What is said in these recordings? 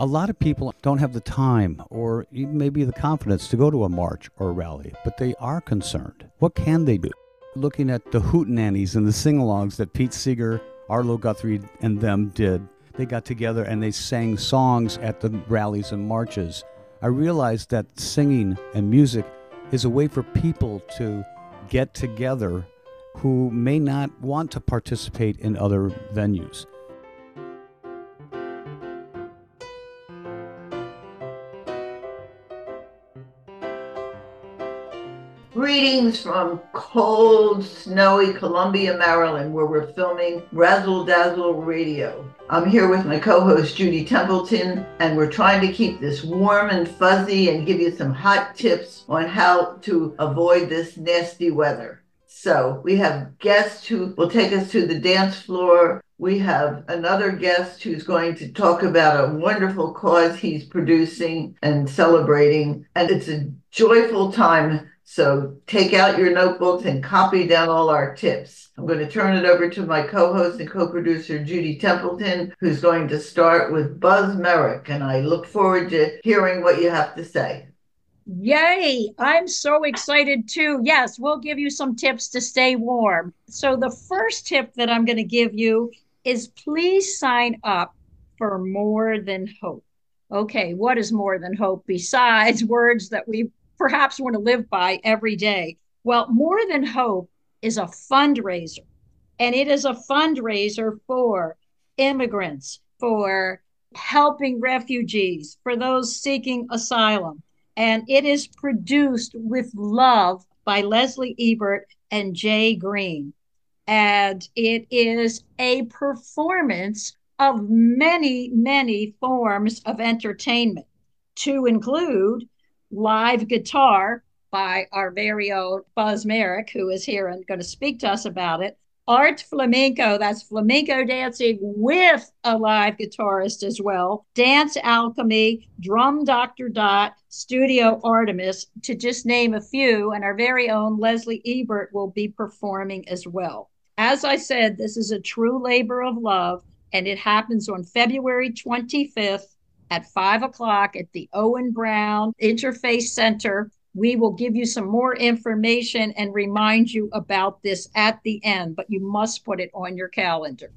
A lot of people don't have the time or maybe the confidence to go to a march or a rally, but they are concerned. What can they do? Looking at the hootenannies and the sing alongs that Pete Seeger, Arlo Guthrie, and them did, they got together and they sang songs at the rallies and marches. I realized that singing and music is a way for people to get together who may not want to participate in other venues. Greetings from cold, snowy Columbia, Maryland, where we're filming Razzle Dazzle Radio. I'm here with my co host Judy Templeton, and we're trying to keep this warm and fuzzy and give you some hot tips on how to avoid this nasty weather. So, we have guests who will take us to the dance floor. We have another guest who's going to talk about a wonderful cause he's producing and celebrating. And it's a joyful time so take out your notebooks and copy down all our tips. I'm going to turn it over to my co-host and co-producer Judy Templeton, who's going to start with Buzz Merrick, and I look forward to hearing what you have to say. Yay! I'm so excited too. Yes, we'll give you some tips to stay warm. So, the first tip that I'm going to give you is please sign up for More Than Hope. Okay, what is more than hope besides words that we perhaps want to live by every day. Well, More Than Hope is a fundraiser, and it is a fundraiser for immigrants, for helping refugees, for those seeking asylum. And it is produced with love by Leslie Ebert and Jay Green. And it is a performance of many, many forms of entertainment, to include live guitar by our very own Buzz Merrick, who is here and going to speak to us about it. Art Flamenco, that's flamenco dancing with a live guitarist as well. Dance Alchemy, Drum Dr. Dot, Studio Artemis, to just name a few. And our very own Leslie Ebert will be performing as well. As I said, this is a true labor of love, and it happens on February 25th at five o'clock at the Owen Brown Interfaith Center. We will give you some more information and remind you about this at the end, but you must put it on your calendar.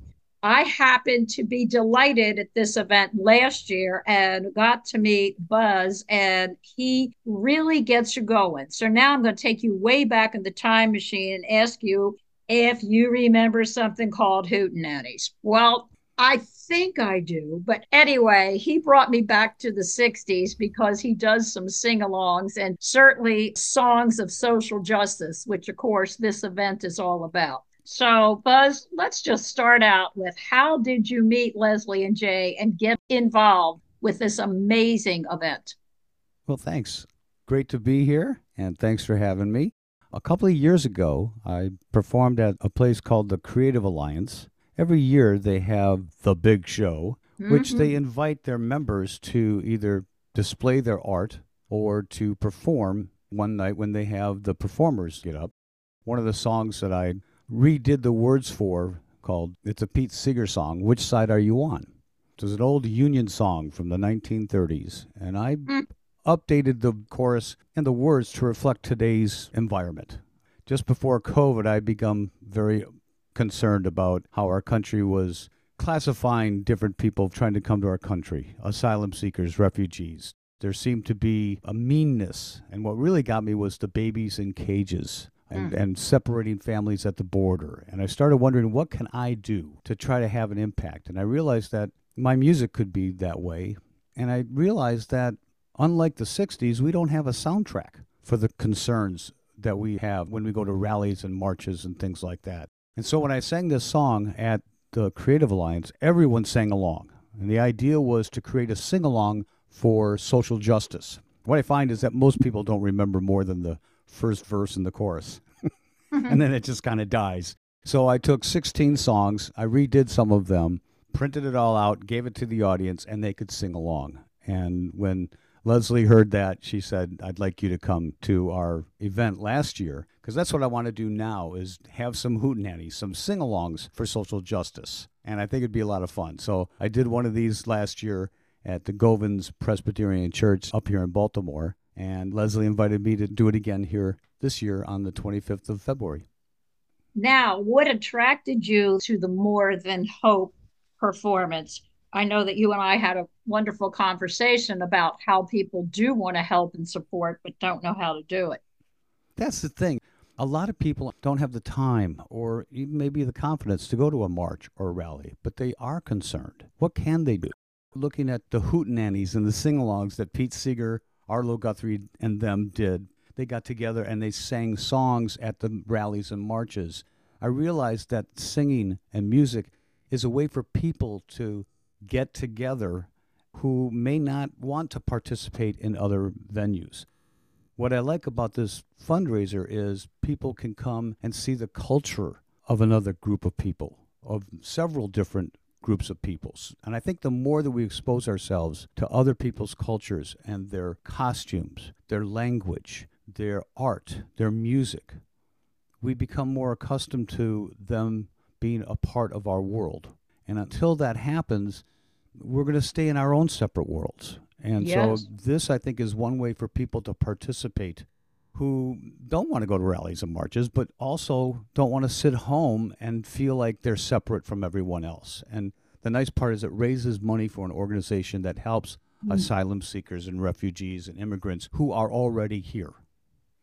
I happened to be delighted at this event last year and got to meet Buzz, and he really gets you going. So now I'm going to take you way back in the time machine and ask you if you remember something called Hootenannies. Well, I think I do. But anyway, he brought me back to the 60s because he does some sing alongs and certainly songs of social justice, which, of course, this event is all about. So, Buzz, let's just start out with how did you meet Leslie and Jay and get involved with this amazing event? Well, thanks. Great to be here, and thanks for having me. A couple of years ago, I performed at a place called the Creative Alliance every year they have the big show, mm-hmm. which they invite their members to either display their art or to perform one night when they have the performers get up. One of the songs that I redid the words for called it's a Pete Seeger song, Which Side Are You On? It was an old Union song from the 1930s, and I mm. updated the chorus and the words to reflect today's environment. Just before COVID, I'd become very concerned about how our country was classifying different people trying to come to our country asylum seekers, refugees. There seemed to be a meanness. And what really got me was the babies in cages. And, mm. and separating families at the border. And I started wondering, what can I do to try to have an impact? And I realized that my music could be that way. And I realized that, unlike the 60s, we don't have a soundtrack for the concerns that we have when we go to rallies and marches and things like that. And so when I sang this song at the Creative Alliance, everyone sang along. And the idea was to create a sing along for social justice. What I find is that most people don't remember more than the first verse and the chorus. And then it just kind of dies. So I took 16 songs, I redid some of them, printed it all out, gave it to the audience, and they could sing along. And when Leslie heard that, she said, I'd like you to come to our event last year because that's what I want to do now is have some hootenannies, some sing-alongs for social justice. And I think it'd be a lot of fun. So I did one of these last year at the Govans Presbyterian Church up here in Baltimore. And Leslie invited me to do it again here this year on the 25th of February. Now, what attracted you to the More Than Hope performance? I know that you and I had a wonderful conversation about how people do want to help and support, but don't know how to do it. That's the thing. A lot of people don't have the time or maybe the confidence to go to a march or a rally, but they are concerned. What can they do? Looking at the hootenannies and the sing alongs that Pete Seeger, Arlo Guthrie, and them did, they got together and they sang songs at the rallies and marches. I realized that singing and music is a way for people to get together who may not want to participate in other venues. What I like about this fundraiser is people can come and see the culture of another group of people, of several different groups of peoples. And I think the more that we expose ourselves to other people's cultures and their costumes, their language, their art, their music, we become more accustomed to them being a part of our world. And until that happens, we're going to stay in our own separate worlds. And Yes. so this, I think, is one way for people to participate who don't want to go to rallies and marches, but also don't want to sit home and feel like they're separate from everyone else. And the nice part is it raises money for an organization that helps mm-hmm. asylum seekers and refugees and immigrants who are already here.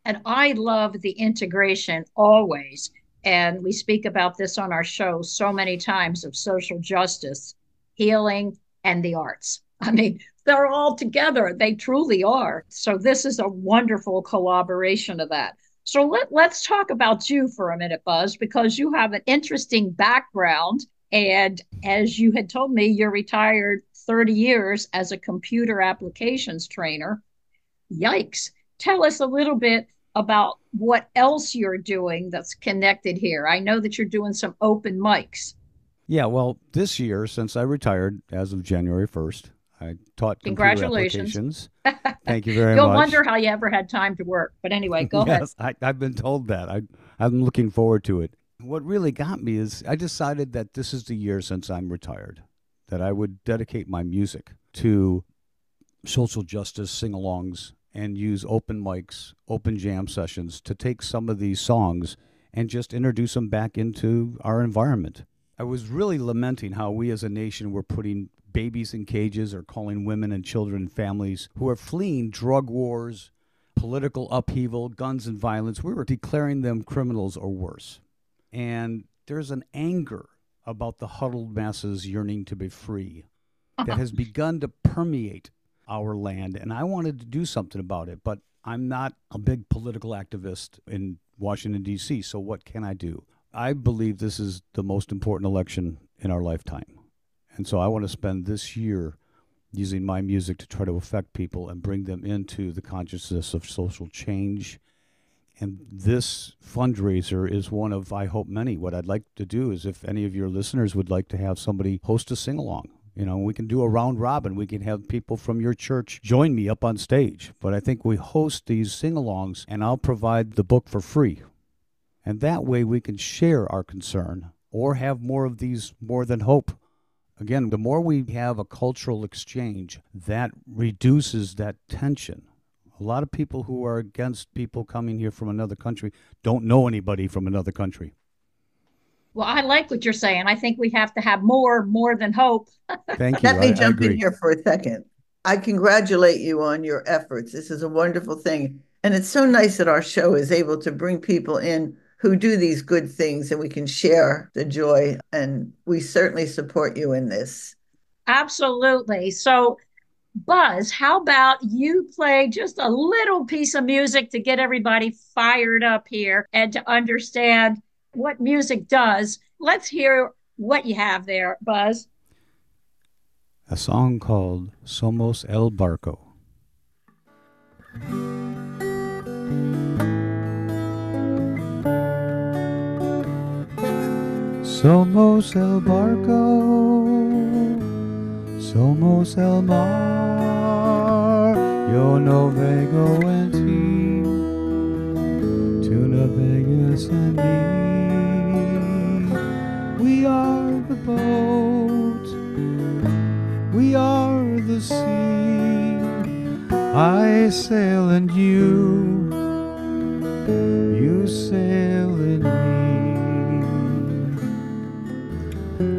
And I love the integration always. And we speak about this on our show so many times of social justice, healing, and the arts. I mean, they're all together. They truly are. So this is a wonderful collaboration of that. So let, let's talk about you for a minute, Buzz, because you have an interesting background. And as you had told me, you're retired 30 years as a computer applications trainer. Yikes. Tell us a little bit about what else you're doing that's connected here. I know that you're doing some open mics. Yeah, well, this year, since I retired as of January 1st, I taught Congratulations. Thank you very much. You'll wonder how you ever had time to work. But anyway, go ahead. I, I've been told that. I, I'm looking forward to it. What really got me is I decided that this is the year since I'm retired that I would dedicate my music to social justice sing alongs and use open mics, open jam sessions to take some of these songs and just introduce them back into our environment. I was really lamenting how we as a nation were putting babies in cages or calling women and children and families who are fleeing drug wars, political upheaval, guns and violence. We were declaring them criminals or worse. And there's an anger about the huddled masses yearning to be free that has begun to permeate our land. And I wanted to do something about it, but I'm not a big political activist in Washington, D.C., so what can I do? I believe this is the most important election in our lifetime. And so I want to spend this year using my music to try to affect people and bring them into the consciousness of social change. And this fundraiser is one of, I hope, many. What I'd like to do is if any of your listeners would like to have somebody host a sing along, you know, we can do a round robin. We can have people from your church join me up on stage. But I think we host these sing alongs and I'll provide the book for free. And that way we can share our concern or have more of these more than hope. Again, the more we have a cultural exchange, that reduces that tension. A lot of people who are against people coming here from another country don't know anybody from another country. Well, I like what you're saying. I think we have to have more, more than hope. Thank you. Let me I- I jump in here for a second. I congratulate you on your efforts. This is a wonderful thing. And it's so nice that our show is able to bring people in who do these good things and we can share the joy. And we certainly support you in this. Absolutely. So, Buzz, how about you play just a little piece of music to get everybody fired up here and to understand what music does? Let's hear what you have there, Buzz. A song called Somos el Barco. Somos el barco, somos el mar. Yo navego en ti, tú navegas en mí. We are the boat, we are the the sea. I sail and you, you sail in me.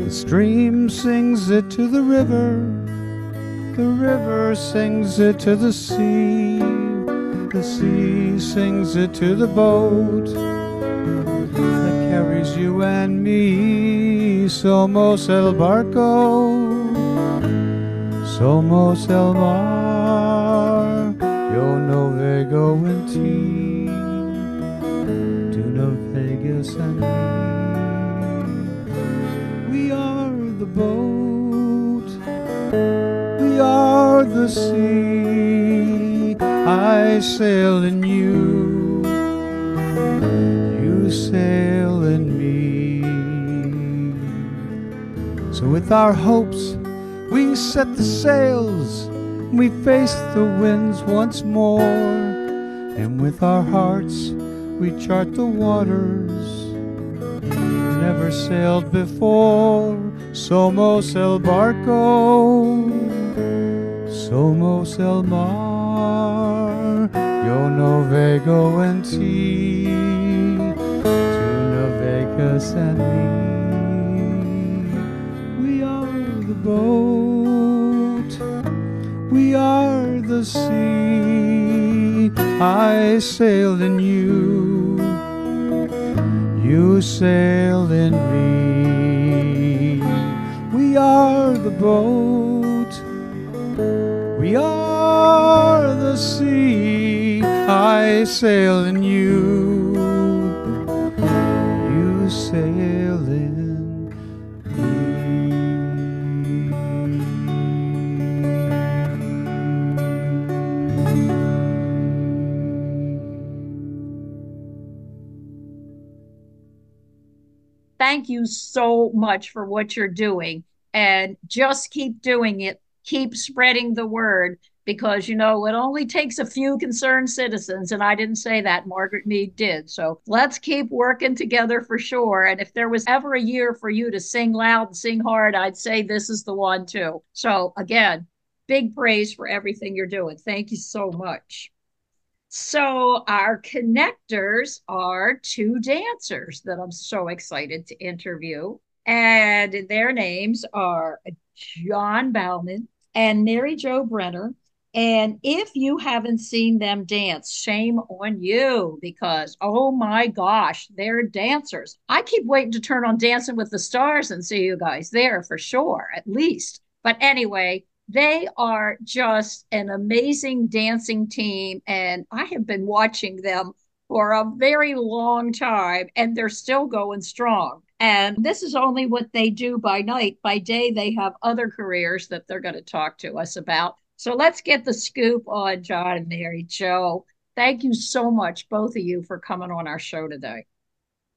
The stream sings it to the river, the river sings it to the sea, the sea sings it to the boat that carries you and me. Somos el barco, somos el mar. Yo navego en ti, tú navegas en mí. We are the boat, we are the sea. I sail in you, you sail in me. With our hopes, we set the sails, we face the winds once more, and with our hearts, we chart the waters never sailed before. Somos el barco, somos el mar. Yo navego en ti, tú navegas en mí. Boat, we are the sea. I sailed in you you sail in me. We are the boat, we are the sea. I sail in you you so much for what you're doing. And just keep doing it. Keep spreading the word because, you know, it only takes a few concerned citizens. And I didn't say that, Margaret Mead did. So let's keep working together for sure. And if there was ever a year for you to sing loud and sing hard, I'd say this is the one too. So again, big praise for everything you're doing. Thank you so much. So, our connectors are two dancers that I'm so excited to interview. And their names are John Bouman and Mary Jo Brenner. And if you haven't seen them dance, shame on you because, oh my gosh, they're dancers. I keep waiting to turn on Dancing with the Stars and see you guys there for sure, at least. But anyway, they are just an amazing dancing team. And I have been watching them for a very long time, and they're still going strong. And this is only what they do by night. By day, they have other careers that they're going to talk to us about. So let's get the scoop on John and Mary Jo. Thank you so much, both of you, for coming on our show today.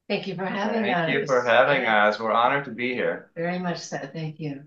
Thank you for having us. Thank you for having us. We're honored to be here. Very much so. Thank you.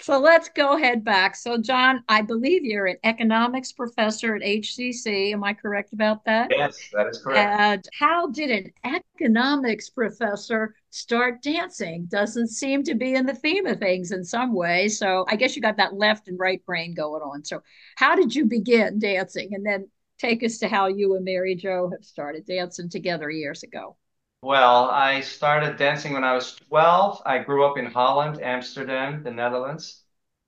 So let's go ahead back. So, John, I believe you're an economics professor at HCC. Am I correct about that? Yes, that is correct. And how did an economics professor start dancing? Doesn't seem to be in the theme of things in some way. So, I guess you got that left and right brain going on. So, how did you begin dancing? And then take us to how you and Mary Jo have started dancing together years ago. Well, I started dancing when I was 12. I grew up in Holland, Amsterdam, the Netherlands.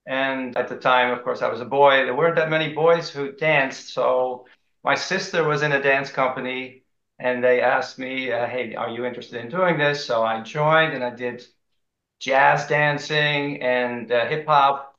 And at the time, of course, I was a boy. There weren't that many boys who danced. So my sister was in a dance company and they asked me, uh, hey, are you interested in doing this? So I joined and I did jazz dancing and uh, hip hop.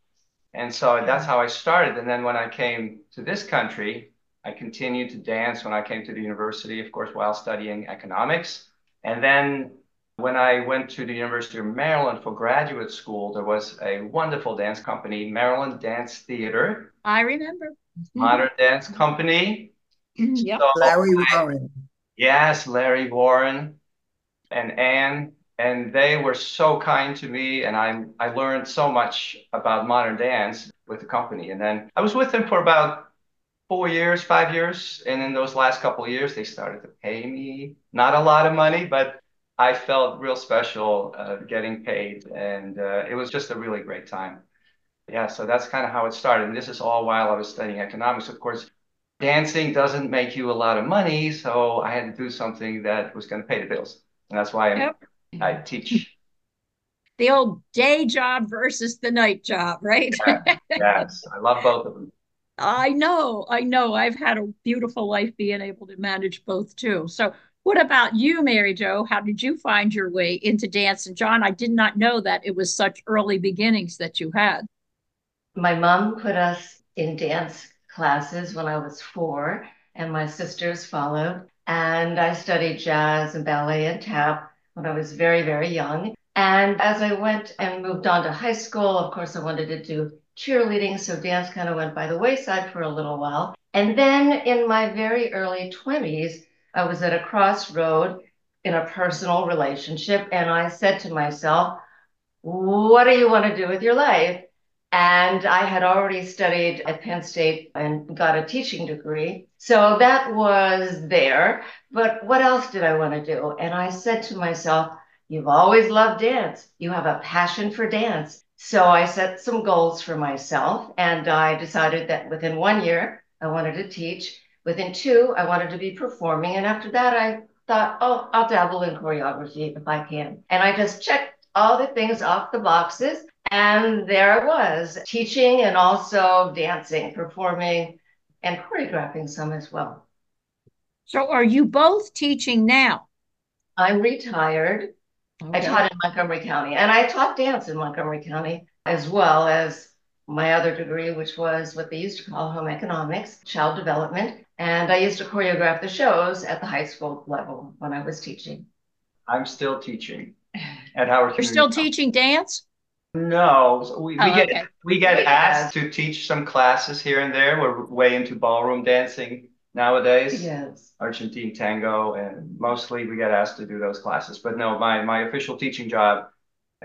And so that's how I started. And then when I came to this country, I continued to dance when I came to the university, of course, while studying economics. And then when I went to the University of Maryland for graduate school, there was a wonderful dance company, Maryland Dance Theater. I remember. Mm-hmm. Modern Dance Company. Mm-hmm. Yep. So Larry I- Warren. Yes, Larry Warren and Anne, and they were so kind to me, and I I learned so much about modern dance with the company. And then I was with them for about four years, five years, and in those last couple of years, they started to pay me not a lot of money, but I felt real special uh, getting paid, and uh, it was just a really great time. Yeah, so that's kind of how it started. And this is all while I was studying economics. Of course, dancing doesn't make you a lot of money, so I had to do something that was going to pay the bills. And that's why yep. I teach. The old day job versus the night job, right? yeah. Yes, I love both of them. I know, I know. I've had a beautiful life being able to manage both too. So, what about you, Mary Jo? How did you find your way into dance? And John, I did not know that it was such early beginnings that you had. My mom put us in dance classes when I was four, and my sisters followed. And I studied jazz and ballet and tap when I was very, very young. And as I went and moved on to high school, of course, I wanted to do cheerleading, so dance kind of went by the wayside for a little while. And then in my very early 20s, I was at a crossroad in a personal relationship, and I said to myself, What do you want to do with your life? And I had already studied at Penn State and got a teaching degree. So that was there. But what else did I want to do? And I said to myself, You've always loved dance. You have a passion for dance. So I set some goals for myself and I decided that within one year, I wanted to teach. Within two, I wanted to be performing. And after that, I thought, oh, I'll dabble in choreography if I can. And I just checked all the things off the boxes. And there I was teaching and also dancing, performing, and choreographing some as well. So, are you both teaching now? I'm retired. Okay. I taught in Montgomery County and I taught dance in Montgomery County as well as my other degree, which was what they used to call home economics, child development. And I used to choreograph the shows at the high school level when I was teaching. I'm still teaching at Howard. You're still teaching dance? No, we, we oh, get okay. we get asked to teach some classes here and there. We're way into ballroom dancing nowadays. Yes. Argentine tango, and mostly we get asked to do those classes. But no, my my official teaching job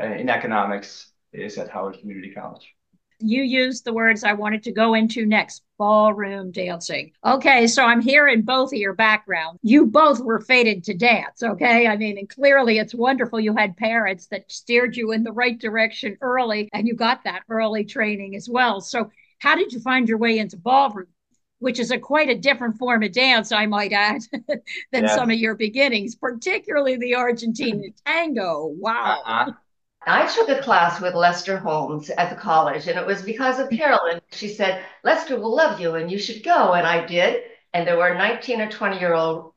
uh, in economics is at Howard Community College you used the words I wanted to go into next ballroom dancing. Okay, so I'm hearing both of your background. You both were fated to dance, okay? I mean, and clearly it's wonderful you had parents that steered you in the right direction early and you got that early training as well. So, how did you find your way into ballroom? Which is a quite a different form of dance, I might add, than yeah. some of your beginnings, particularly the Argentine tango. Wow. Uh-huh. I took a class with Lester Holmes at the college, and it was because of Carolyn. She said, Lester will love you, and you should go. And I did. And there were 19 or 20 year old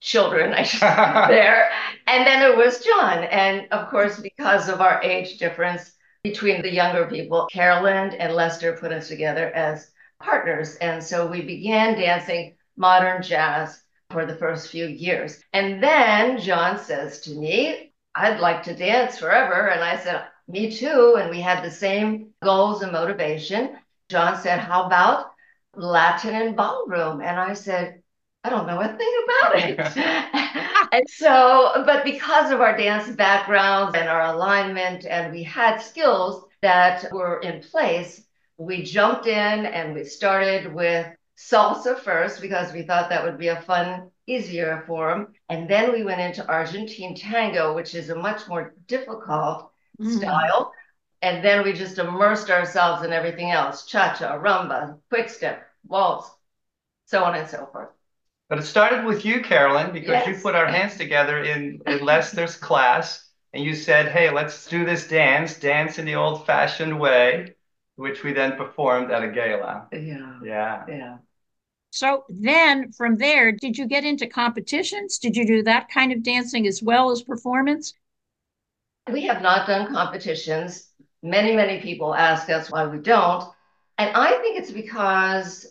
children I should there. And then there was John. And of course, because of our age difference between the younger people, Carolyn and Lester put us together as partners. And so we began dancing modern jazz for the first few years. And then John says to me, I'd like to dance forever. And I said, Me too. And we had the same goals and motivation. John said, How about Latin and ballroom? And I said, I don't know a thing about it. and so, but because of our dance backgrounds and our alignment, and we had skills that were in place, we jumped in and we started with salsa first because we thought that would be a fun easier form. And then we went into Argentine tango, which is a much more difficult mm. style. And then we just immersed ourselves in everything else cha cha, rumba, quick step, waltz, so on and so forth. But it started with you, Carolyn, because yes. you put our hands together in, in Lester's class and you said, hey, let's do this dance, dance in the old fashioned way, which we then performed at a gala. Yeah. Yeah. Yeah. So then from there, did you get into competitions? Did you do that kind of dancing as well as performance? We have not done competitions. Many, many people ask us why we don't. And I think it's because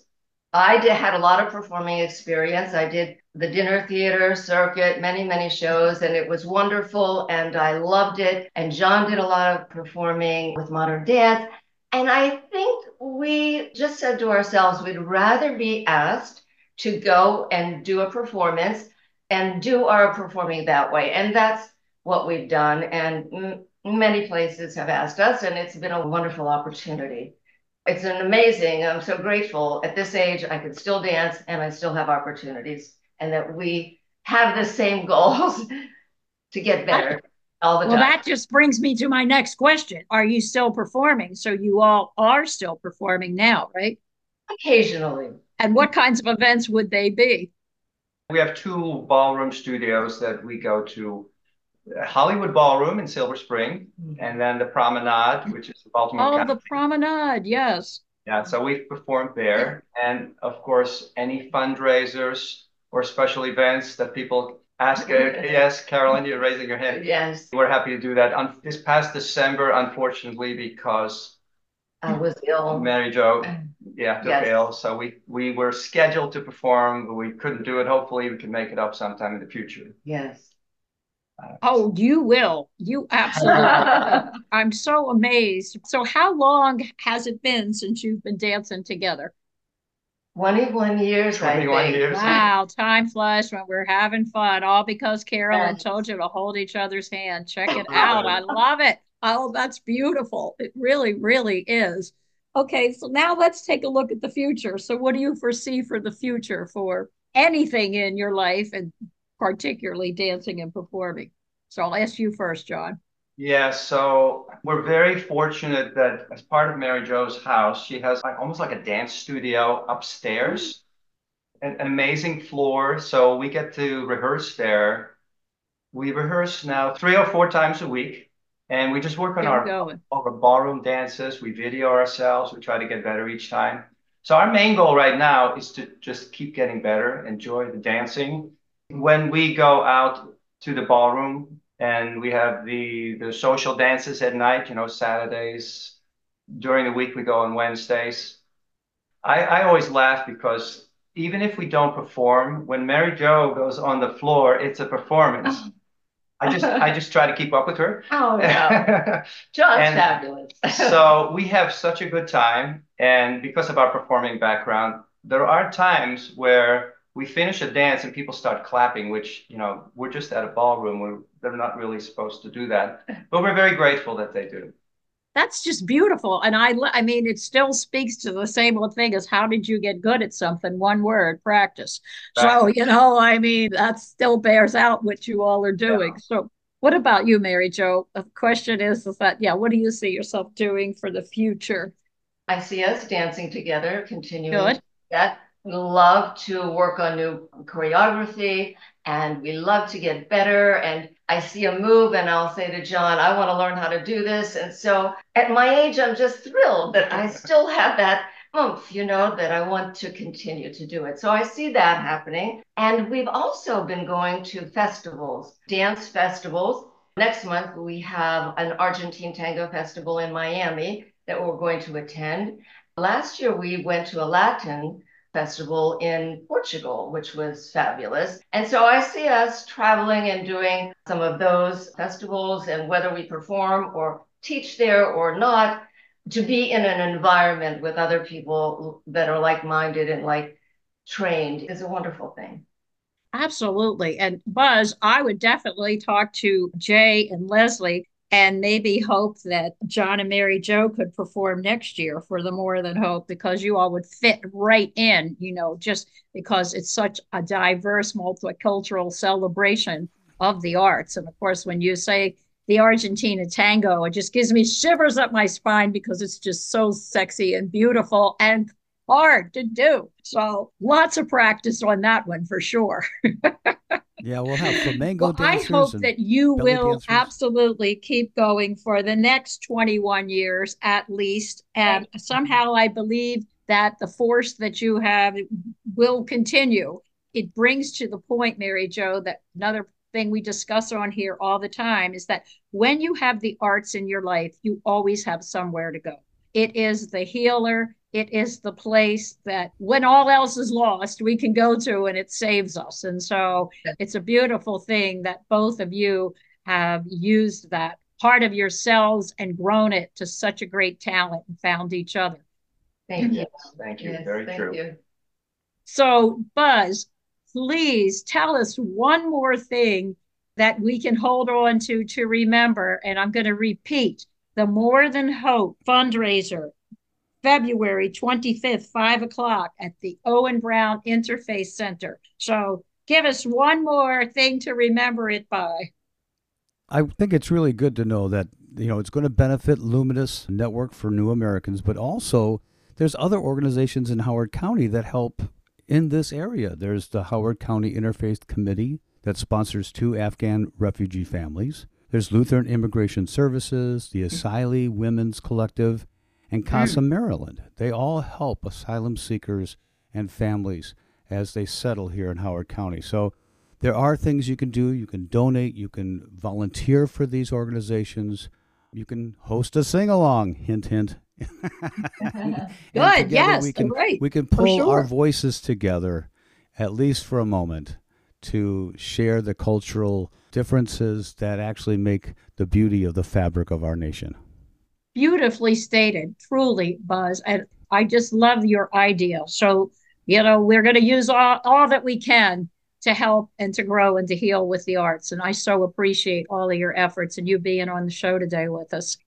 I did, had a lot of performing experience. I did the dinner theater circuit, many, many shows, and it was wonderful and I loved it. And John did a lot of performing with modern dance. And I think we just said to ourselves, we'd rather be asked to go and do a performance and do our performing that way. And that's what we've done. And m- many places have asked us, and it's been a wonderful opportunity. It's an amazing, I'm so grateful at this age, I can still dance and I still have opportunities, and that we have the same goals to get better. All the well, time. that just brings me to my next question. Are you still performing? So you all are still performing now, right? Occasionally. And what kinds of events would they be? We have two ballroom studios that we go to. Hollywood Ballroom in Silver Spring, mm-hmm. and then the Promenade, which is the Baltimore Oh, County. the promenade, yes. Yeah, so we've performed there. And of course, any fundraisers or special events that people ask. uh, yes, Carolyn, you're raising your hand. Yes, We're happy to do that. On this past December, unfortunately, because I was ill. Mary Jo, yeah, took Yes. ill. So we we were scheduled to perform, but we couldn't do it. Hopefully, we can make it up sometime in the future. Yes. Oh, you will. You absolutely. I'm so amazed. So, how long has it been since you've been dancing together? 21 years, I think. years. Wow, time flies when we're having fun, all because Carolyn Yes. told you to hold each other's hand. Check it out. I love it. Oh, that's beautiful. It really, really is. Okay, so now let's take a look at the future. So, what do you foresee for the future for anything in your life, and particularly dancing and performing? So, I'll ask you first, John. Yeah, so we're very fortunate that as part of Mary Jo's house, she has like almost like a dance studio upstairs, an, an amazing floor. So we get to rehearse there. We rehearse now three or four times a week, and we just work on our, going. our ballroom dances. We video ourselves. We try to get better each time. So our main goal right now is to just keep getting better, enjoy the dancing. When we go out to the ballroom, and we have the the social dances at night, you know, Saturdays. During the week, we go on Wednesdays. I, I always laugh because even if we don't perform, when Mary Jo goes on the floor, it's a performance. I just I just try to keep up with her. Oh, no. John's fabulous. So we have such a good time, and because of our performing background, there are times where we finish a dance and people start clapping, which, you know, we're just at a ballroom where they're not really supposed to do that. But we're very grateful that they do. That's just beautiful. And I, I mean, it still speaks to the same old thing as how did you get good at something? One word, practice. So, you know, I mean, that still bears out what you all are doing. So, what about you, Mary Jo? The question is, is that, yeah, what do you see yourself doing for the future? I see us dancing together, continuing Good. that. We love to work on new choreography and we love to get better. And I see a move and I'll say to John, I want to learn how to do this. And so at my age, I'm just thrilled that I still have that oomph, you know, that I want to continue to do it. So I see that happening. And we've also been going to festivals, dance festivals. Next month, we have an Argentine Tango Festival in Miami that we're going to attend. Last year, we went to a Latin festival in Portugal, which was fabulous. And so I see us traveling and doing some of those festivals, and whether we perform or teach there or not, to be in an environment with other people that are like minded and like trained is a wonderful thing. Absolutely. And Buzz, I would definitely talk to Jay and Leslie and maybe hope that John and Mary Jo could perform next year for the More Than Hope because you all would fit right in, you know, just because it's such a diverse multicultural celebration of the arts. And of course, when you say the Argentina tango, it just gives me shivers up my spine because it's just so sexy and beautiful and hard to do. So lots of practice on that one for sure. Yeah, we'll have flamenco Well, I dancers. hope and that you will dancers. absolutely keep going for the next 21 years at least. And somehow I believe that the force that you have will continue. It brings to the point, Mary Jo, that another thing we discuss on here all the time is that when you have the arts in your life, you always have somewhere to go. It is the healer. It is the place that when all else is lost, we can go to and it saves us. And so it's a beautiful thing that both of you have used that part of yourselves and grown it to such a great talent and found each other. Thank you. Thank you. Yes, Very thank true. you. So, Buzz, please tell us one more thing that we can hold on to to remember. And I'm going to repeat the More Than Hope fundraiser, February 25th, 5 o'clock at the Owen Brown Interfaith Center. So, give us one more thing to remember it by. I think it's really good to know that you know it's going to benefit Luminus Network for New Americans, but also there's other organizations in Howard County that help in this area. There's the Howard County Interfaith Committee that sponsors two Afghan refugee families. There's Lutheran Immigration Services, the mm-hmm. Asylee Women's Collective, and hmm. CASA Maryland. They all help asylum seekers and families as they settle here in Howard County. So there are things you can do. You can donate, you can volunteer for these organizations, you can host a sing along, hint, hint. Good, yes, we can, great, We can pull our voices together, at least for a moment, to share the cultural differences that actually make the beauty of the fabric of our nation. Beautifully stated, truly, Buzz. And I just love your idea. So, you know, we're going to use all, all that we can to help and to grow and to heal with the arts. And I so appreciate all of your efforts and you being on the show today with us.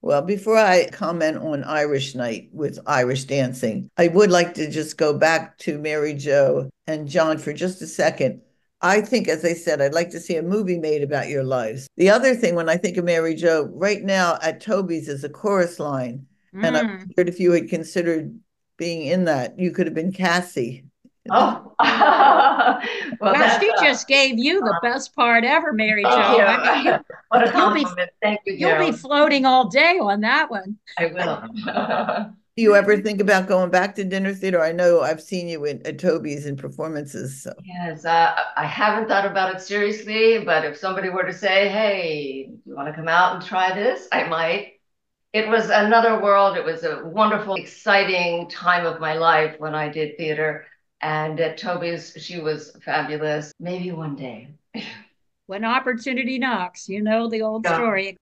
Well, before I comment on Irish Night with Irish dancing, I would like to just go back to Mary Jo and John for just a second. I think, as I said, I'd like to see a movie made about your lives. The other thing, when I think of Mary Jo, right now at Toby's is a chorus line. And I Mm. wondered if you had considered being in that. You could have been Cassie. Oh, well, Well, she uh, just gave you the best part ever, Mary Jo. thank you. I mean, you- what a you'll be- Thank you, you'll be floating all day on that one. I will. Do you ever think about going back to dinner theater? I know I've seen you in, at Toby's in performances. So. Yes, uh, I haven't thought about it seriously, but if somebody were to say, hey, do you want to come out and try this? I might. It was another world. It was a wonderful, exciting time of my life when I did theater. And at Toby's, she was fabulous. Maybe one day. When opportunity knocks, you know the old Yeah. story.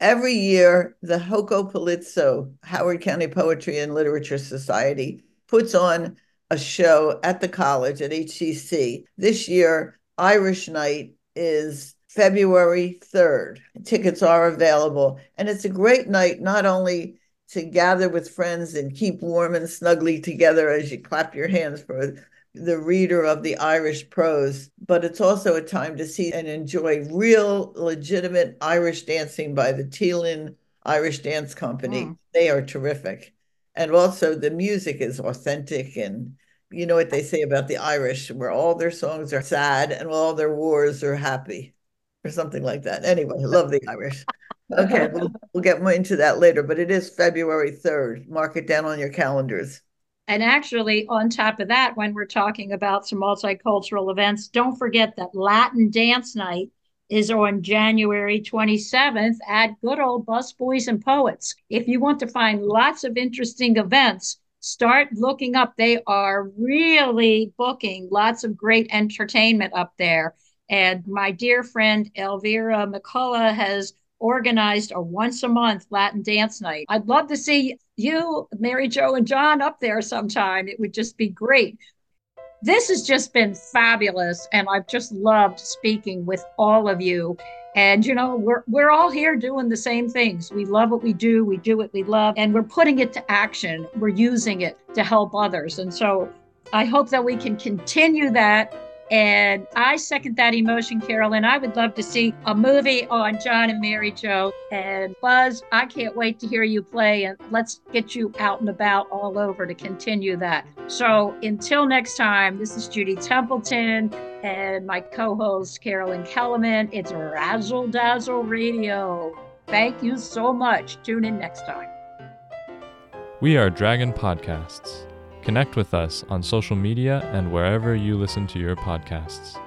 Every year, the HoCoPoLitSo, Howard County Poetry and Literature Society, puts on a show at the college at HCC. This year, Irish Night is February 3rd. Tickets are available. And it's a great night, not only to gather with friends and keep warm and snugly together as you clap your hands for the reader of the Irish prose, but it's also a time to see and enjoy real, legitimate Irish dancing by the Teelin Irish Dance Company. Mm. They are terrific. And also, the music is authentic. And you know what they say about the Irish, where all their songs are sad and all their wars are happy, or something like that. Anyway, I love the Irish. Okay, we'll, we'll get more into that later, but it is February 3rd. Mark it down on your calendars. And actually, on top of that, when we're talking about some multicultural events, don't forget that Latin Dance Night is on January 27th at good old Busboys and Poets. If you want to find lots of interesting events, start looking up. They are really booking lots of great entertainment up there. And my dear friend Elvira McCullough has organized a once a month Latin dance night. I'd love to see you, Mary Jo, and John up there sometime. It would just be great. This has just been fabulous, and I've just loved speaking with all of you. And you know, we're we're all here doing the same things. We love what we do, we do what we love, and we're putting it to action. We're using it to help others. And so I hope that we can continue that and I second that emotion, Carolyn. I would love to see a movie on John and Mary Jo. And Buzz, I can't wait to hear you play. And let's get you out and about all over to continue that. So until next time, this is Judy Templeton and my co host, Carolyn Kellerman. It's Razzle Dazzle Radio. Thank you so much. Tune in next time. We are Dragon Podcasts. Connect with us on social media and wherever you listen to your podcasts.